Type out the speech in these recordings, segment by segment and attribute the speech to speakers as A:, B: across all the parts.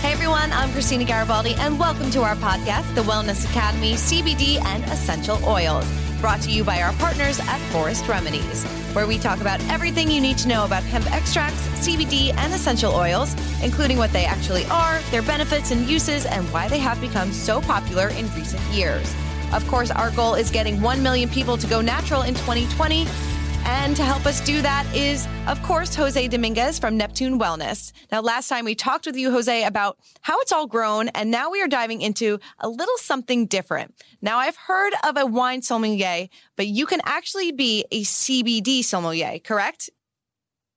A: Hey everyone, I'm Christina Garibaldi, and welcome to our podcast, The Wellness Academy CBD and Essential Oils, brought to you by our partners at Forest Remedies, where we talk about everything you need to know about hemp extracts, CBD, and essential oils, including what they actually are, their benefits and uses, and why they have become so popular in recent years. Of course, our goal is getting 1 million people to go natural in 2020. And to help us do that is, of course, Jose Dominguez from Neptune Wellness. Now, last time we talked with you, Jose, about how it's all grown, and now we are diving into a little something different. Now, I've heard of a wine sommelier, but you can actually be a CBD sommelier, correct?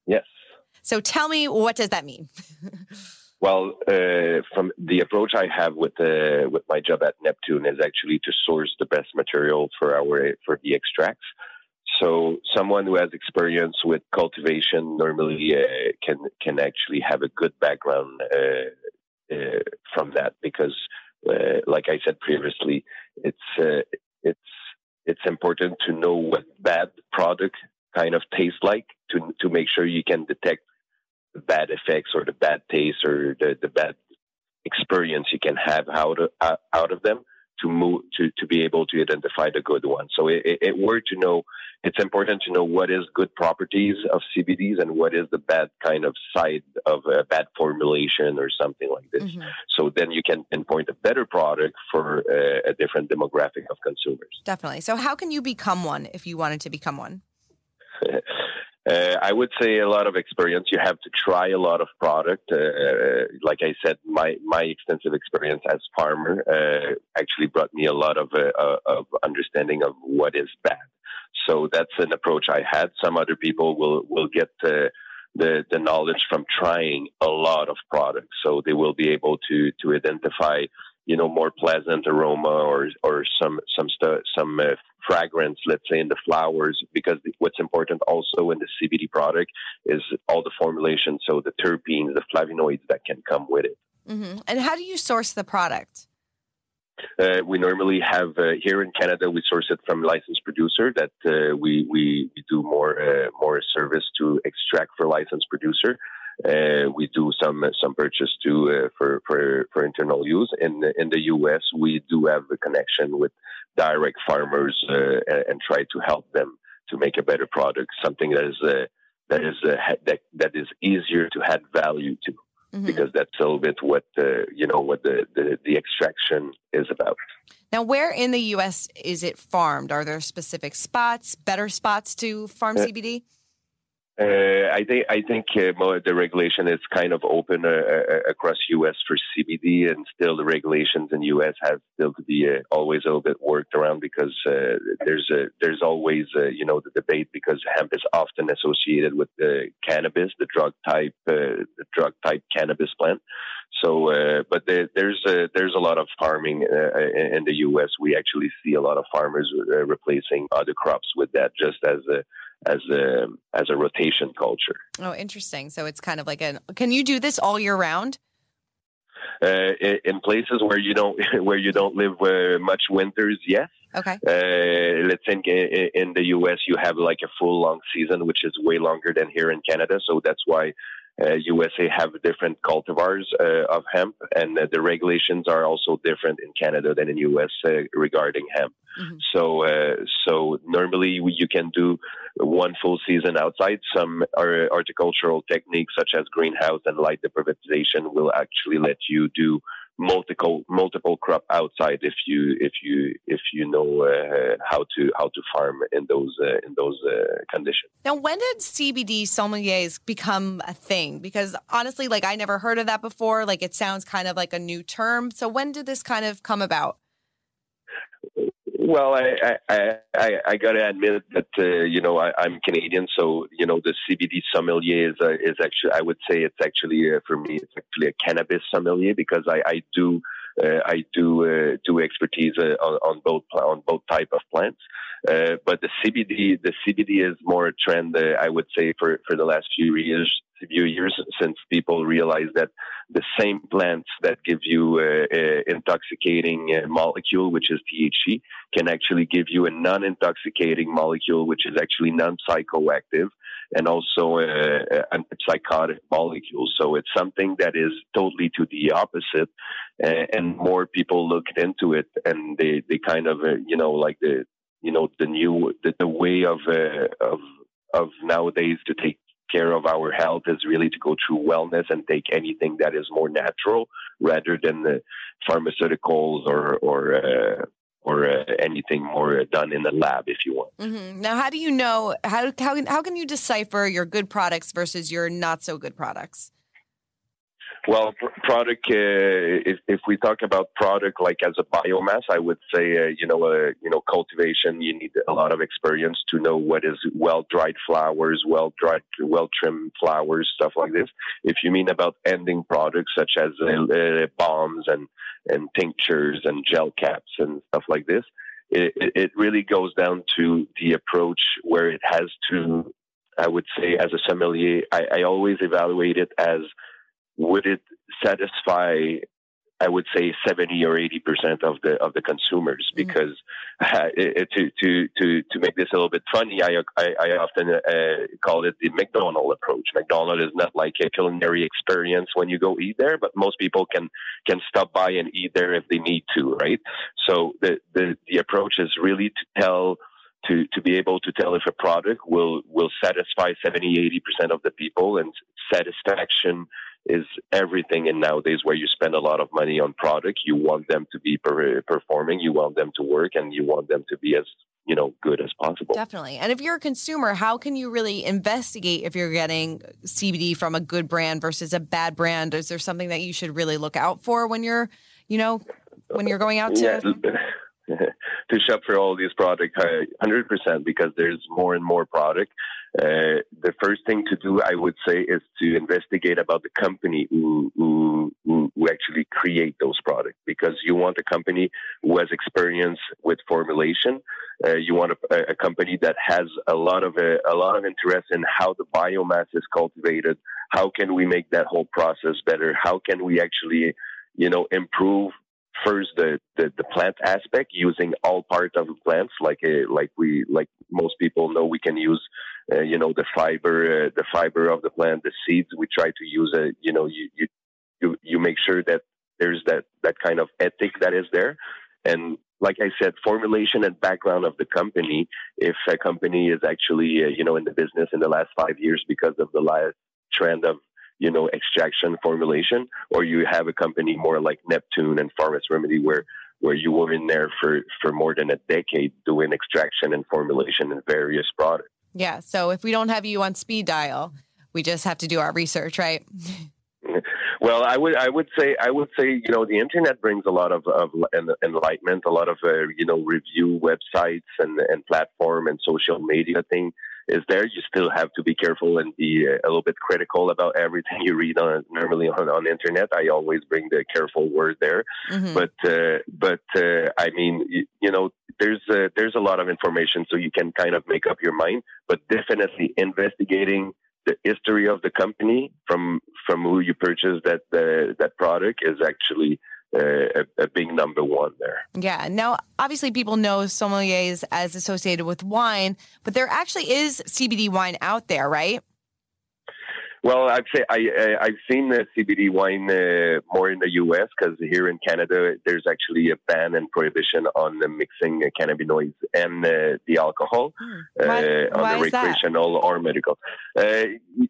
B: Yes.
A: So tell me, what does that mean?
B: Well, uh, from the approach I have with uh, with my job at Neptune is actually to source the best material for our for the extracts. So someone who has experience with cultivation normally uh, can can actually have a good background uh, uh, from that because, uh, like I said previously, it's uh, it's it's important to know what bad product kind of tastes like to to make sure you can detect the bad effects or the bad taste or the, the bad experience you can have out of, out of them to move to, to be able to identify the good ones. So it, it, it were to know, it's important to know what is good properties of CBDs and what is the bad kind of side of a bad formulation or something like this. Mm-hmm. So then you can pinpoint a better product for a, a different demographic of consumers.
A: Definitely. So how can you become one if you wanted to become one?
B: Uh, I would say a lot of experience. You have to try a lot of product. Uh, uh, like I said, my my extensive experience as farmer uh, actually brought me a lot of uh, uh, of understanding of what is bad. So that's an approach I had. Some other people will will get the the knowledge from trying a lot of products, so they will be able to to identify you know more pleasant aroma or or some some stu- some uh, fragrance let's say in the flowers because what's important also in the CBD product is all the formulation so the terpenes the flavonoids that can come with it
A: mm-hmm. and how do you source the product
B: uh, we normally have uh, here in Canada. We source it from licensed producer. That uh, we, we we do more uh, more service to extract for licensed producer. Uh, we do some some purchase too uh, for, for for internal use. In the, in the U.S., we do have a connection with direct farmers uh, and, and, try to help them to make a better product, something that is uh, that is uh, that that is easier to add value to. Mm-hmm. Because that's a little bit what you know what the, the the extraction is about.
A: Now, where in the U.S. is it farmed? Are there specific spots, better spots to farm CBD?
B: Uh, I think I think uh, the regulation is kind of open uh, uh across U.S. for CBD, and still the regulations in U.S. have still to be uh, always a little bit worked around because uh, there's a, there's always you know the debate because hemp is often associated with the cannabis, the drug type, the drug type cannabis plant. So, but there, there's a, there's a lot of farming in the U.S. We actually see a lot of farmers replacing other crops with that, just as a as a as a rotation culture.
A: Oh, interesting. So it's kind of like an. Can you do this all year round?
B: Uh, in places where you don't where you don't live uh, much winters, yes.
A: Okay.
B: Uh, let's think in, in the U.S. you have like a full long season, which is way longer than here in Canada. So that's why uh, USA have different cultivars uh, of hemp, and uh, the regulations are also different in Canada than in US uh, regarding hemp. Mm-hmm. So, uh, so normally you can do one full season outside. Some horticultural techniques such as greenhouse and light deprivatization will actually let you do multiple multiple crop outside if you if you if you know uh, how to how to farm in those uh, in those uh, conditions.
A: Now, when did CBD sommeliers become a thing? Because honestly, like I never heard of that before. Like it sounds kind of like a new term. So when did this kind of come about?
B: Well, I I, I, I got to admit that uh, you know I, am Canadian, so you know the CBD sommelier is uh, is actually I would say it's actually uh, for me it's actually a cannabis sommelier because I, I do I do uh, do expertise uh, on, on, both on both type of plants. but the CBD the CBD is more a trend I would say for for the last few years few years since people realize that the same plants that give you uh, uh, intoxicating uh, molecule, which is THC, can actually give you a non-intoxicating molecule, which is actually non-psychoactive and also uh, a psychotic molecule. So it's something that is totally to the opposite, uh, and more people look into it, and they they kind of uh, you know like the you know the new the, the way of of of nowadays to take care of our health is really to go through wellness and take anything that is more natural rather than the pharmaceuticals or or uh, or uh, anything more done in the lab, if you want.
A: Mm-hmm. Now, how do you know how how how can you decipher your good products versus your not so good products?
B: Well, product. Uh, if, if, we talk about product like as a biomass, I would say uh, you know uh, you know cultivation. You need a lot of experience to know what is well dried flowers, well dried, well trimmed flowers, stuff like this. If you mean about ending products such as uh, uh, bombs and and tinctures and gel caps and stuff like this, it, it really goes down to the approach where it has to. I would say as a sommelier, I, I always evaluate it as would it satisfy I would say 70 or 80 percent of the of the consumers mm-hmm. because uh, to to to to make this a little bit funny, I I, I often uh, call it the McDonald approach. McDonald is not like a culinary experience when you go eat there, but most people can can stop by and eat there if they need to, right? So the the the approach is really to tell to, to be able to tell if a product will will satisfy 70 80 percent of the people and satisfaction is everything. In nowadays where you spend a lot of money on product you want them to be per- performing you want them to work and you want them to be as you know good as possible.
A: Definitely. And if you're a consumer how can you really investigate if you're getting cbd from a good brand versus a bad brand? Is there something that you should really look out for when you're you know when you're going out to
B: yeah. to shop for all these products 100% because there's more and more product uh, the first thing to do, I would say, is to investigate about the company who, who, who, actually create those products because you want a company who has experience with formulation. Uh, you want a, a, company that has a lot of uh, a lot of interest in how the biomass is cultivated. How can we make that whole process better? How can we actually, you know, improve first the, the, the, plant aspect using all part of plants like a, like we like most people know we can use uh, you know the fiber uh, the fiber of the plant the seeds we try to use a you know you, you you you make sure that there's that that kind of ethic that is there and like I said, formulation and background of the company. If a company is actually, uh, you know, in the business in the last five years because of the last trend of you know, extraction formulation, or you have a company more like Neptune and Forest Remedy where where you were in there for, for more than a decade doing extraction and formulation in various products.
A: Yeah. So if we don't have you on speed dial, we just have to do our research, right?
B: Well, I would I would say I would say you know the internet brings a lot of, of enlightenment, a lot of uh, you know review websites and and platform and social media thing is there. You still have to be careful and be a little bit critical about everything you read on normally on, on internet. I always bring the careful word there, mm-hmm. but uh, but uh, I mean you, you know there's a, there's a lot of information, so you can kind of make up your mind. But definitely investigating the history of the company from from who you purchased that uh, that product is actually a, a, big number one there.
A: Yeah. Now, obviously, people know sommeliers as associated with wine, but there actually is CBD wine out there, right?
B: Well, I'd say I, I have seen the CBD wine uh, more in the U.S. because here in Canada there's actually a ban and prohibition on the mixing uh, cannabinoids and uh, the alcohol
A: Hmm. Why-
B: uh, on
A: why
B: the
A: that?
B: recreational or medical. Uh,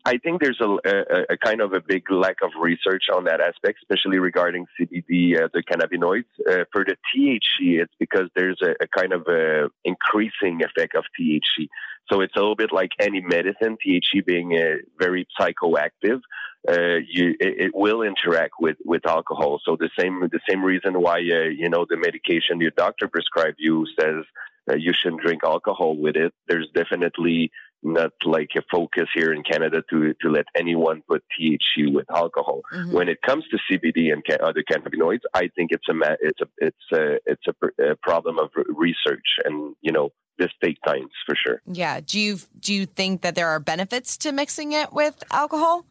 B: I think there's a, a, a kind of a big lack of research on that aspect, especially regarding CBD, uh, the cannabinoids. Uh, for the THC, it's because there's a, a kind of a increasing effect of THC. So it's a little bit like any medicine, THC being uh, very psychoactive. Uh, you, it, it will interact with, with alcohol. So the same the same reason why uh, you know the medication your doctor prescribed you says uh, you shouldn't drink alcohol with it. There's definitely not like a focus here in Canada to to let anyone put THC with alcohol.
A: Mhm.
B: When it comes to CBD and ca- other cannabinoids, I think it's a ma- it's a it's a it's a, pr- a problem of re- research, and you know this takes time for sure.
A: Yeah. Do you do you think that there are benefits to mixing it with alcohol?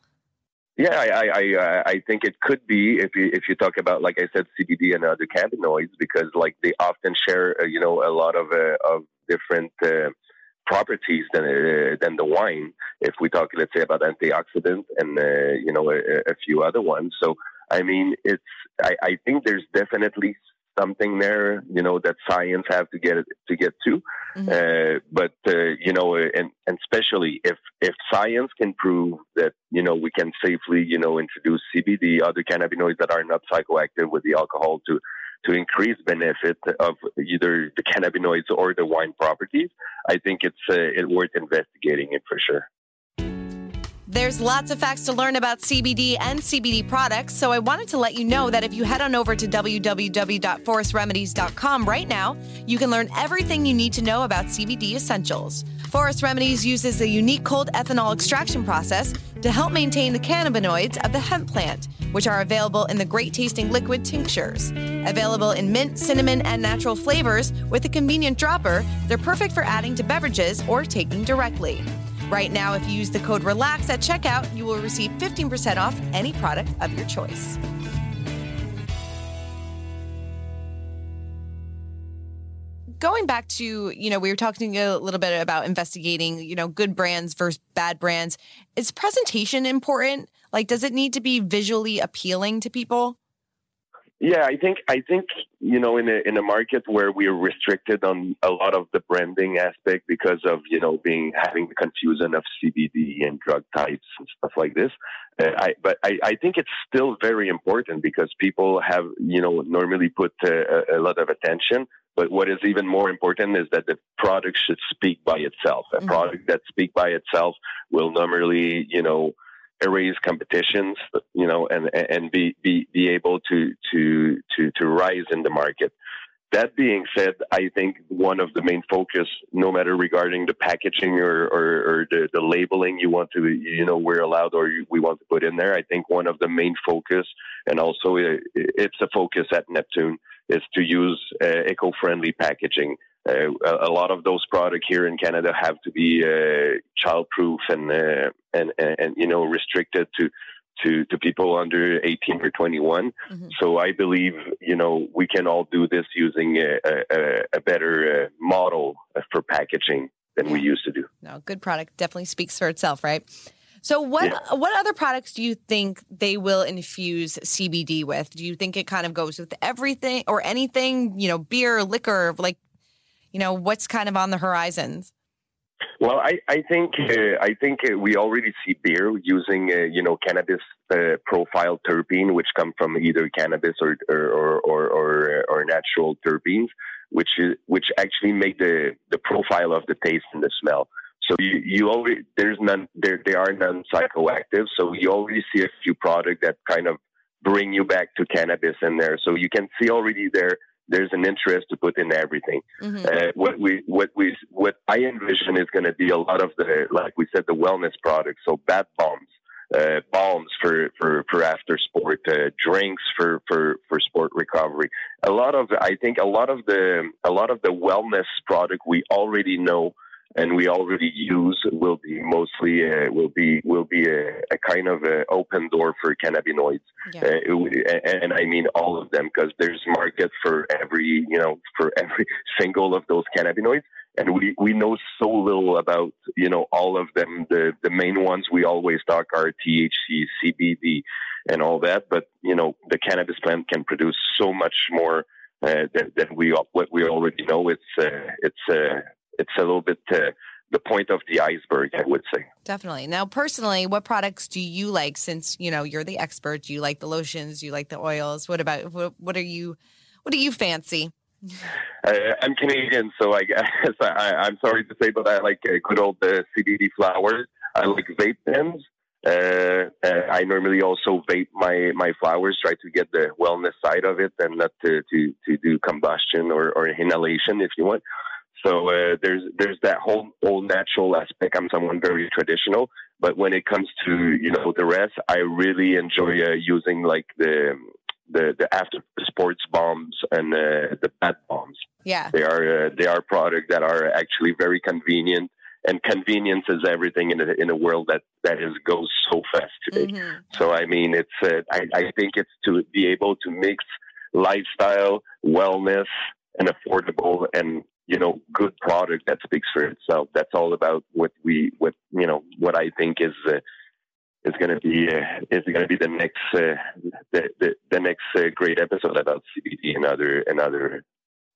B: Yeah, I, I, I, I think it could be if you if you talk about like I said CBD and other cannabinoids because like they often share uh, you know a lot of uh, of different uh, properties than uh, than the wine. If we talk let's say about antioxidant and uh, you know a, a few other ones. So I mean it's I, I think there's definitely something there you know that science have to get it to get to. Uh, but uh, you know, uh, and and especially if if science can prove that you know we can safely you know introduce CBD, other cannabinoids that are not psychoactive with the alcohol to to increase benefit of either the cannabinoids or the wine properties, I think it's uh, it worth investigating it for sure.
A: There's lots of facts to learn about CBD and CBD products, so I wanted to let you know that if you head on over to www.forestremedies.com right now, you can learn everything you need to know about CBD essentials. Forest Remedies uses a unique cold ethanol extraction process to help maintain the cannabinoids of the hemp plant, which are available in the great tasting liquid tinctures. Available in mint, cinnamon, and natural flavors with a convenient dropper, they're perfect for adding to beverages or taking directly. Right now, if you use the code RELAX at checkout, you will receive 15% off any product of your choice. Going back to, you know, we were talking a little bit about investigating, you know, good brands versus bad brands. Is presentation important? Like, does it need to be visually appealing to people?
B: Yeah, I think I think you know in a in a market where we're restricted on a lot of the branding aspect because of you know being having the confusion of CBD and drug types and stuff like this. Uh, I but I, I think it's still very important because people have you know normally put uh, a, lot of attention. But what is even more important is that the product should speak by itself. A
A: Mhm.
B: product that speak by itself will normally you know erase competitions, you know, and and be be be able to to to to rise in the market. That being said, I think one of the main focus, no matter regarding the packaging or, or, or the, the labeling you want to, you know, we're allowed or we want to put in there, I think one of the main focus, and also uh, it's a focus at Neptune, is to use uh, eco-friendly packaging. Uh, a, lot of those products here in Canada have to be uh, child-proof and, uh, and and and you know restricted to to to people under 18 or 21.
A: Mhm.
B: So I believe you know we can all do this using a, a, a better uh, model for packaging than we used to do.
A: No, good product definitely speaks for itself, right? So what what other products do you think they will infuse CBD with? Do you think it kind of goes with everything or anything, you know, beer, liquor, like you know, what's kind of on the horizons?
B: Well, I, I think uh, I think uh, we already see beer using uh, you know cannabis uh, profile terpene, which come from either cannabis or or or, or, or, natural terpenes, which is which actually make the the profile of the taste and the smell. So you, you already there's none there they are non psychoactive. So you already see a few products that kind of bring you back to cannabis in there. So you can see already there there's an interest to put in everything.
A: Mhm.
B: Uh, what we what we what I envision is going to be a lot of the like we said the wellness products. So bath bombs, uh, balms for for for after sport, uh, drinks for for for sport recovery. A lot of I think a lot of the a lot of the wellness product we already know and we already use will be mostly uh, will be will be a, a kind of a open door for cannabinoids.
A: Yeah.
B: Uh, and, and I mean all of them because there's market for every you know for every single of those cannabinoids. and we we know so little about you know all of them. The the main ones we always talk are THC, CBD, and all that. But you know, the cannabis plant can produce so much more uh, than, than we what we already know. It's uh, it's uh, it's a little bit uh, the point of the iceberg, I would say.
A: Definitely. Now, personally, what products do you like? Since you know you're the expert, you like the lotions, you like the oils. What about what, what are you? What do you fancy?
B: Uh, I'm Canadian, so I guess I, am sorry to say, but I like uh, good old uh, CBD flowers. I like vape pens. Uh, uh, I normally also vape my, my flowers, try to get the wellness side of it and not to, to, to do combustion or, or inhalation if you want. So uh, there's there's that whole whole natural aspect. I'm someone very traditional, but when it comes to you know the rest, I really enjoy uh, using like the the the after sports bombs and uh, the bath bombs.
A: Yeah,
B: they are uh, they are products that are actually very convenient, and convenience is everything in a in a world that that is goes so fast today. Mm-hmm. So I mean, it's uh, I I think it's to be able to mix lifestyle, wellness, and affordable and you know good product that speaks for itself. That's all about what we what you know what I think is. Uh, is going to be uh, is going to be the next uh, the, the, the next uh, great episode about CBD and other and other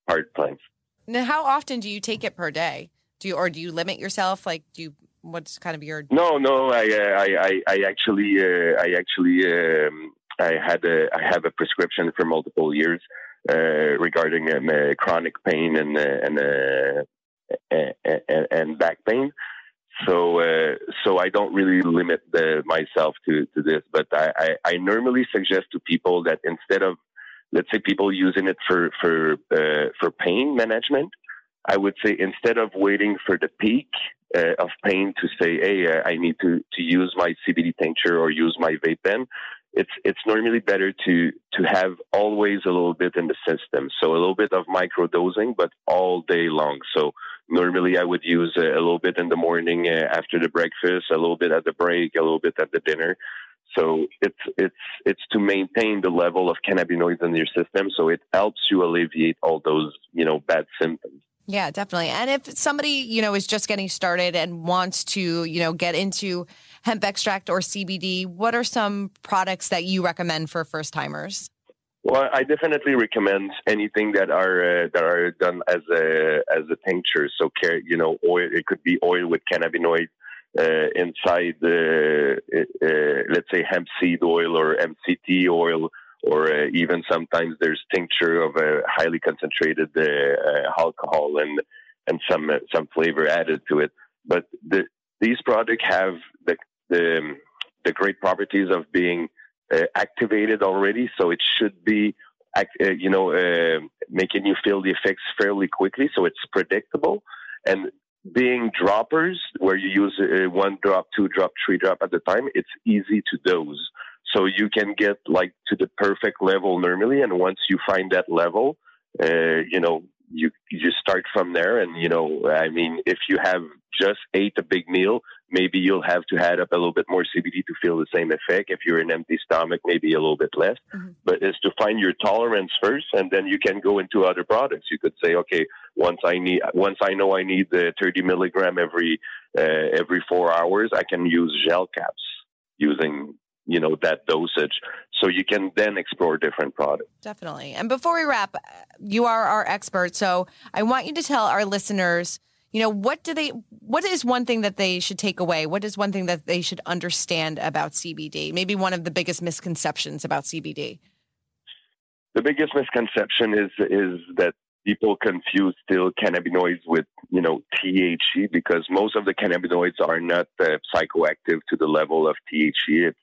B: hard plants.
A: Now, how often do you take it per day? Do you or do you limit yourself? Like, do you what's kind of your?
B: No, no. I uh, I, I, I actually uh, I actually um, I had a I have a prescription for multiple years regarding um, chronic pain and and, and and back pain. So, uh, so I don't really limit the, myself to, to this, but I, I, I, normally suggest to people that instead of, let's say, people using it for for uh, for pain management, I would say instead of waiting for the peak uh, of pain to say, "Hey, uh, I need to to use my CBD tincture or use my vape pen," it's it's normally better to to have always a little bit in the system. So a little bit of micro dosing, but all day long. So normally I would use a, a little bit in the morning uh, after the breakfast, a little bit at the break, a little bit at the dinner. So it's it's it's to maintain the level of cannabinoids in your system, so it helps you alleviate all those you know bad symptoms.
A: Yeah, definitely. And if somebody you know is just getting started and wants to you know get into hemp extract or CBD, what are some products that you recommend for first timers?
B: Well, I definitely recommend anything that are uh, that are done as a as a tincture. So, you know, oil. It could be oil with cannabinoid uh, inside uh, uh, let's say, hemp seed oil or MCT oil, or uh, even sometimes there's tincture of a highly concentrated uh, alcohol and and some some flavor added to it. But the, these products have the the the great properties of being uh, activated already, so it should be, uh, you know, uh, making you feel the effects fairly quickly, so it's predictable. And being droppers, where you use uh, one drop, two drop, three drop at a time, it's easy to dose. So you can get like to the perfect level normally, and once you find that level, uh, you know, you you start from there. And you know, I mean, if you have just ate a big meal, maybe you'll have to add up a little bit more CBD to feel the same effect. If you're an empty stomach, maybe a little bit less. Mm-hmm. But it's to find your tolerance first, and then you can go into other products. You could say, okay, once I need, once I know I need the 30 milligram every uh, every four hours, I can use gel caps using you know that dosage. So you can then explore different products.
A: Definitely. And before we wrap you are our expert. So i want you to tell our listeners you know what do they what is one thing that they should take away? What is one thing that they should understand about cbd maybe one of the biggest misconceptions about cbd
B: the biggest misconception is is that people confuse still cannabinoids with you know THC because most of the cannabinoids are not uh, psychoactive to the level of THC. It's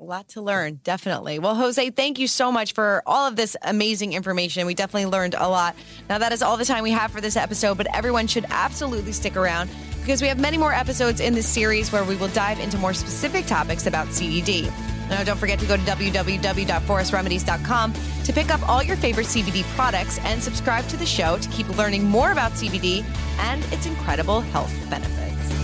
A: a lot to learn, definitely. Well, Jose, thank you so much for all of this amazing information. We definitely learned a lot. Now, that is all the time we have for this episode, but everyone should absolutely stick around because we have many more episodes in this series where we will dive into more specific topics about CBD. Now, don't forget to go to www.forestremedies.com to pick up all your favorite CBD products and subscribe to the show to keep learning more about CBD and its incredible health benefits.